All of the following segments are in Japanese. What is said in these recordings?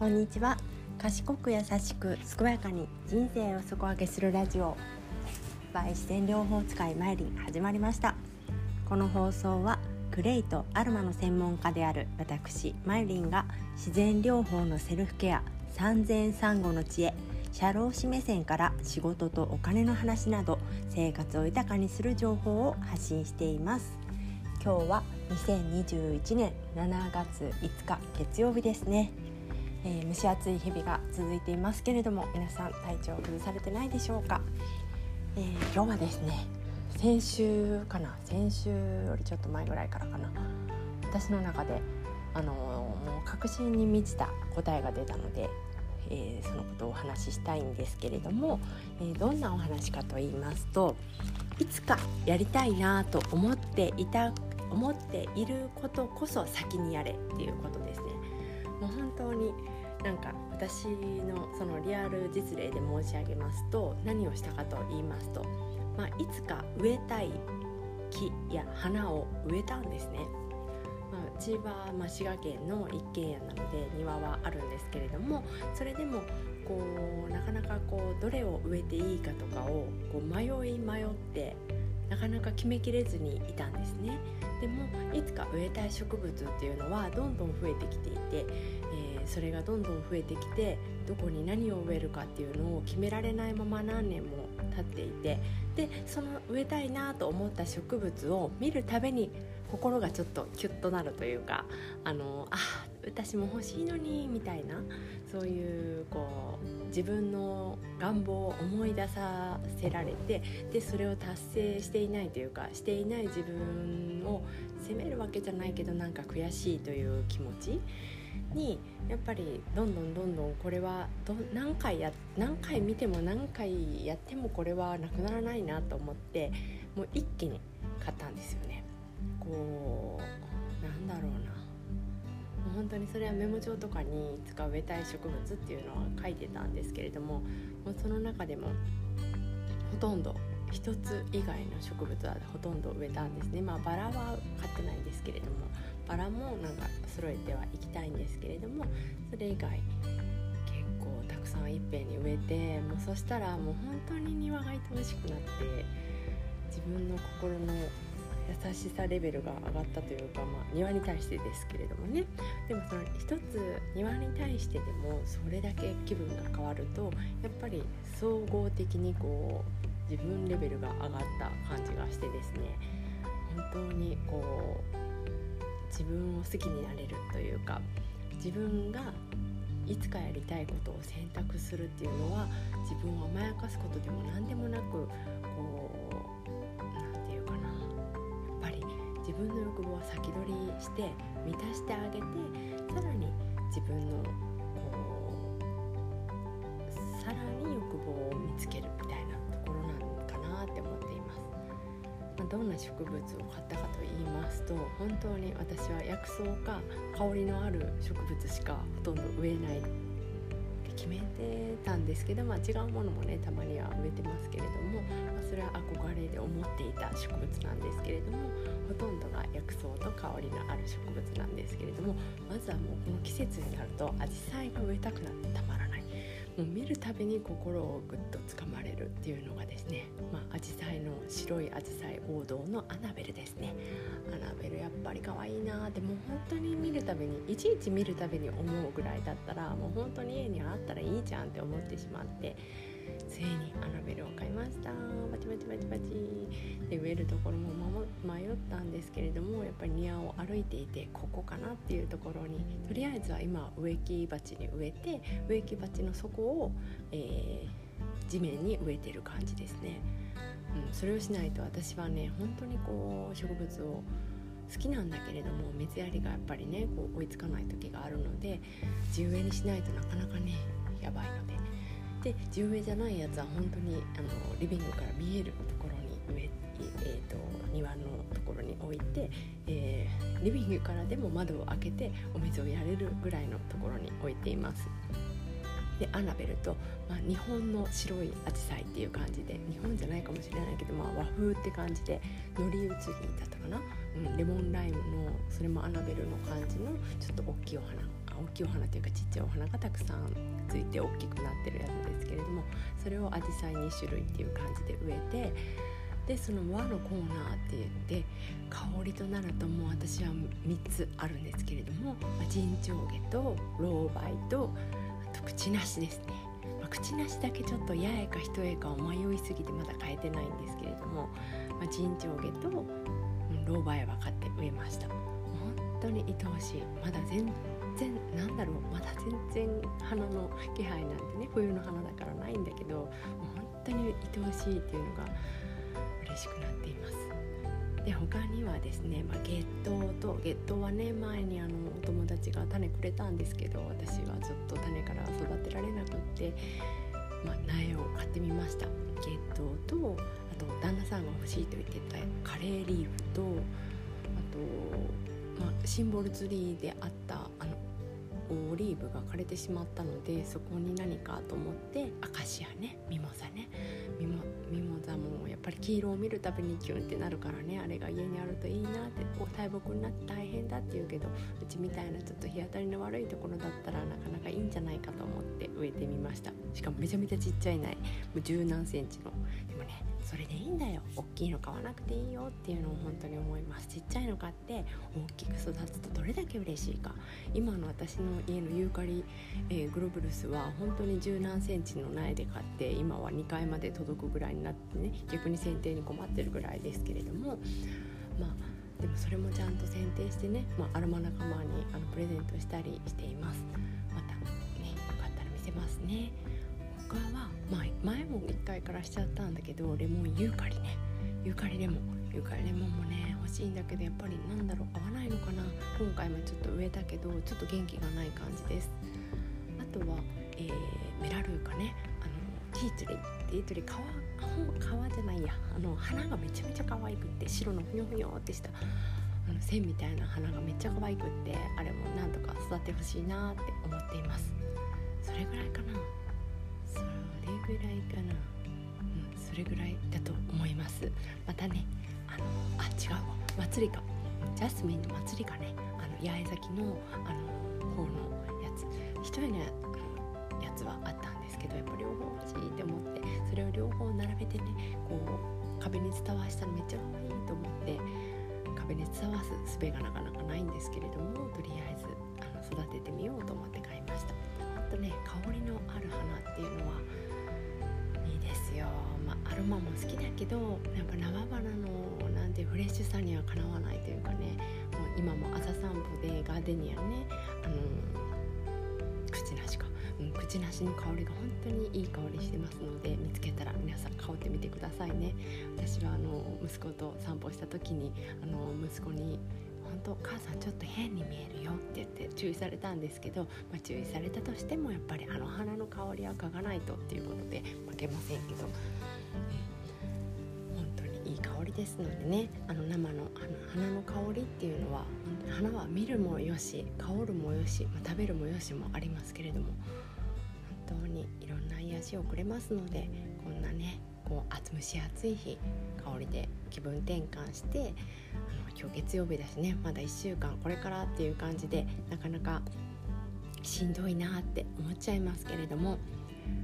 こんにちは。賢く優しく健やかに人生を底上げするラジオ。バイ自然療法使いマイリン始まりました。この放送はクレイとアロマの専門家である私マイリンが自然療法のセルフケア産前産後の知恵社労士目線から仕事とお金の話など生活を豊かにする情報を発信しています。今日は2021年7月5日月曜日ですね、えー、蒸し暑い日々が続いていますけれども皆さん体調を崩されてないでしょうか、えー、今日はですね先週かな先週よりちょっと前ぐらいからかな私の中であのもう確信に満ちた答えが出たのでえー、そのことをお話ししたいんですけれども、えー、どんなお話かと言いますといつかやりたいなと思っていた思っていることこそ先にやれっていうことですね。もう本当になんか私のそのリアル実例で申し上げますと何をしたかと言いますと、まあ、いつか植えたい木や花を植えたんですね。まあ、うちは、ま、滋賀県の一軒家なので庭はあるんですけれどもそれでもこうなかなかこうどれを植えていいかとかをこう迷い迷ってなかなか決めきれずにいたんですねでもいつか植えたい植物っていうのはどんどん増えてきていて、えー、それがどんどん増えてきてどこに何を植えるかっていうのを決められないまま何年も経っていてでその植えたいなと思った植物を見るたびに心がちょっとキュッとなるというかあのあ私も欲しいのにみたいなそういうこう自分の願望を思い出させられてでそれを達成していないというかしていない自分を責めるわけじゃないけどなんか悔しいという気持ちにやっぱりどんどんどんどんこれはど何回や何回見ても何回やってもこれはなくならないなと思ってもう一気に買ったんですよね。こうなんだろうな本当にそれはメモ帳とかにいつか植えたい植物っていうのは書いてたんですけれどももうその中でもほとんど一つ以外の植物はほとんど植えたんですね。まあバラは買ってないんですけれどもバラもなんか揃えてはいきたいんですけれどもそれ以外結構たくさんいっぺんに植えてもうそしたらもう本当に庭が愛おしくなって自分の心の優しさレベルが上がったというか、まあ、庭に対してですけれどもね。でもその一つ庭に対してでもそれだけ気分が変わるとやっぱり総合的にこう自分レベルが上がった感じがしてですね。本当にこう自分を好きになれるというか自分がいつかやりたいことを選択するっていうのは自分を甘やかすことでも何でもなくこう自分の欲望は先取りして満たしてあげてさらに自分のこうさらに欲望を見つけるみたいなところなのかなって思っています。まあ、どんな植物を買ったかと言いますと本当に私は薬草か香りのある植物しかほとんど植えない決めてたんですけど、まあ、違うものもねたまには植えてますけれども、まあ、それは憧れで思っていた植物なんですけれどもほとんどが薬草と香りのある植物なんですけれどもまずはもうこの季節になるとアジサイが植えたくなってたまらない。もう見るたびに心をぐっとつかまれるっていうのがですね、まあ、アジサイの白いアジサイ王道のアナベルですね。アナベルやっぱり可愛いなでも本当に見るたびにいちいち見るたびに思うぐらいだったらもう本当に家にあったらいいじゃんって思ってしまってついにアナベルを買いました。バチバチバチバチ。で植えるところも迷ったんですけれどもやっぱり庭を歩いていてここかなっていうところにとりあえずは今植木鉢に植えて植木鉢の底を、えー、地面に植えてる感じですね、うん、それをしないと私はね本当にこう植物を好きなんだけれども水やりがやっぱりねこう追いつかない時があるので地植えにしないとなかなかねやばいので。で地植えじゃないやつは本当にあのリビングから見えるところに植ええーと、庭のところに置いて、えー、リビングからでも窓を開けてお水をやれるぐらいのところに置いています。でアナベルと、まあ、日本の白いアジサイっていう感じで日本じゃないかもしれないけど、まあ、和風って感じで乗り移りだったかな、うん、レモンライムのそれもアナベルの感じのちょっと大きいお花大きいお花というかちっちゃいお花がたくさんついて大きくなってるやつですけれどもそれをアジサイ2種類っていう感じで植えてでその和のコーナーって言って香りとなるともう私は3つあるんですけれども、まあ、陣長下と老梅とあと口なしですね、ま、口なしだけちょっと八重か一重かを迷いすぎてまだ変えてないんですけれども、まあ、陣長下と老梅は買って植えました。本当に愛おしい。まだ全然なんだろうまだ全然花の気配なんてね冬の花だからないんだけどもう本当に愛おしいっていうのが嬉しくなっています。で他にはですね、まあ、月桃と月桃はね前にあのお友達が種くれたんですけど私はずっと種から育てられなくって、まあ、苗を買ってみました。月桃とあと旦那さんが欲しいと言ってたカレーリーフとあと、まあ、シンボルツリーであったあのオリーブが枯れてしまったのでそこに何かと思ってアカシアねミモザねミモミモザもやっぱり黄色を見るたびにキュンってなるからねあれが家にあるといいなって大木になって大変だって言うけどうちみたいなちょっと日当たりの悪いところだったらなかなかいいんじゃないかと思って植えてみました。しかもめちゃめちゃちっちゃい苗。もう十何センチの。でもねそれでいいんだよ。大きいの買わなくていいよっていうのを本当に思います。ちっちゃいの買って大きく育つとどれだけ嬉しいか。今の私の家のユーカリ、えー、グロブルスは本当に十何センチの苗で買って今は2階まで届くぐらいになってね逆に剪定に困ってるぐらいですけれども。まあでもそれもちゃんと剪定してね、まあ、アロマ仲間にあのプレゼントしたりしています。またねよかったら見せますね。他は、ま、前も1回からしちゃったんだけどレモンユーカリね。ユーカリレモン。ユーカリレモンもね欲しいんだけどやっぱりなんだろう合わないのかな。今回もちょっと植えたけどちょっと元気がない感じです。あとは、えー、メラルーカね。あのティーツリー。ティーツリー皮皮じゃないや。あの花がめちゃめちゃ可愛くって白のふにょふにょってしたあの線みたいな花がめっちゃ可愛くってあれもなんとか育ってほしいなって思っています。それぐらいかな。ぐらいかな、うん、それぐらいだと思います。またねあのあ違うわ。祭りか。ジャスミンの祭りかね。あの八重咲きのあの方のやつ。一人のやつはあったんですけどやっぱ両方欲しいって思って。それを両方並べてねこう壁に伝わしたらめっちゃ可愛いと思って壁に伝わす術がなかなかないんですけれどもとりあえずあの育ててみようと思って買いました。あとね香りのある花っていうのはよ、まあ、アロマも好きだけどやっぱ生花のなんてフレッシュさにはかなわないというかねもう今も朝散歩でガーデニアねあの口なしか、うん、口なしの香りが本当にいい香りしてますので見つけたら皆さん香ってみてくださいね。私はあの息子と散歩した時にあの息子に当母さんちょっと変に見えるよって言って注意されたんですけど、まあ、注意されたとしてもやっぱりあの花の香りは嗅がないとっていうことで負けませんけど、本当にいい香りですのでねあの生のあの花の香りっていうのは花は見るもよし香るもよし、まあ、食べるもよしもありますけれども本当にいろんな癒しをくれますのでこんなねこう蒸し暑い日香りで気分転換してあの今日月曜日だしねまだ1週間これからっていう感じでなかなかしんどいなって思っちゃいますけれども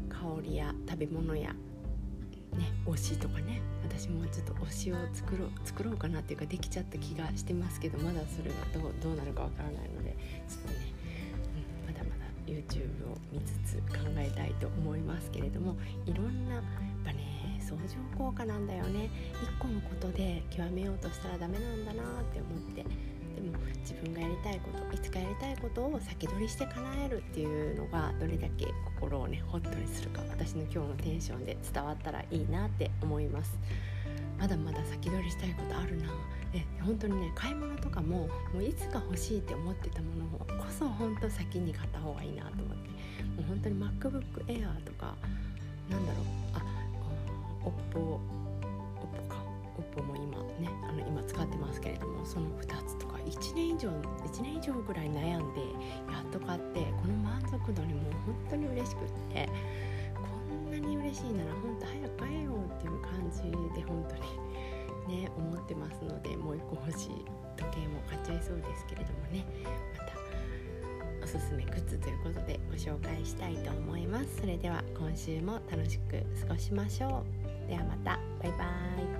香りや食べ物やね推しとかね私もちょっと推しを作ろう作ろうかなっていうかできちゃった気がしてますけどまだそれがどうどうなるかわからないのでちょっとね、うん、まだまだ YouTube を見つつ考えたいと思いますけれどもいろんな相乗効果なんだよね。一個のことで極めようとしたらダメなんだなって思って。でも自分がやりたいこといつかやりたいことを先取りして叶えるっていうのがどれだけ心をねホットにするか私の今日のテンションで伝わったらいいなって思います。まだまだ先取りしたいことあるな。え本当にね買い物とかももういつか欲しいって思ってたものこそ本当先に買った方がいいなと思って。もう本当に MacBook Air とかなんだろうあオッポオッポか。オッポも今ねあの今使ってますけれどもその2つとか1年以上1年以上ぐらい悩んでやっと買ってこの満足度にもう本当に嬉しくってこんなに嬉しいなら本当早く買えよっていう感じで本当にね思ってますのでもう一個欲しい時計も買っちゃいそうですけれどもね。またおすすめグッズということでご紹介したいと思います。それでは今週も楽しく過ごしましょう。ではまた。バイバイ。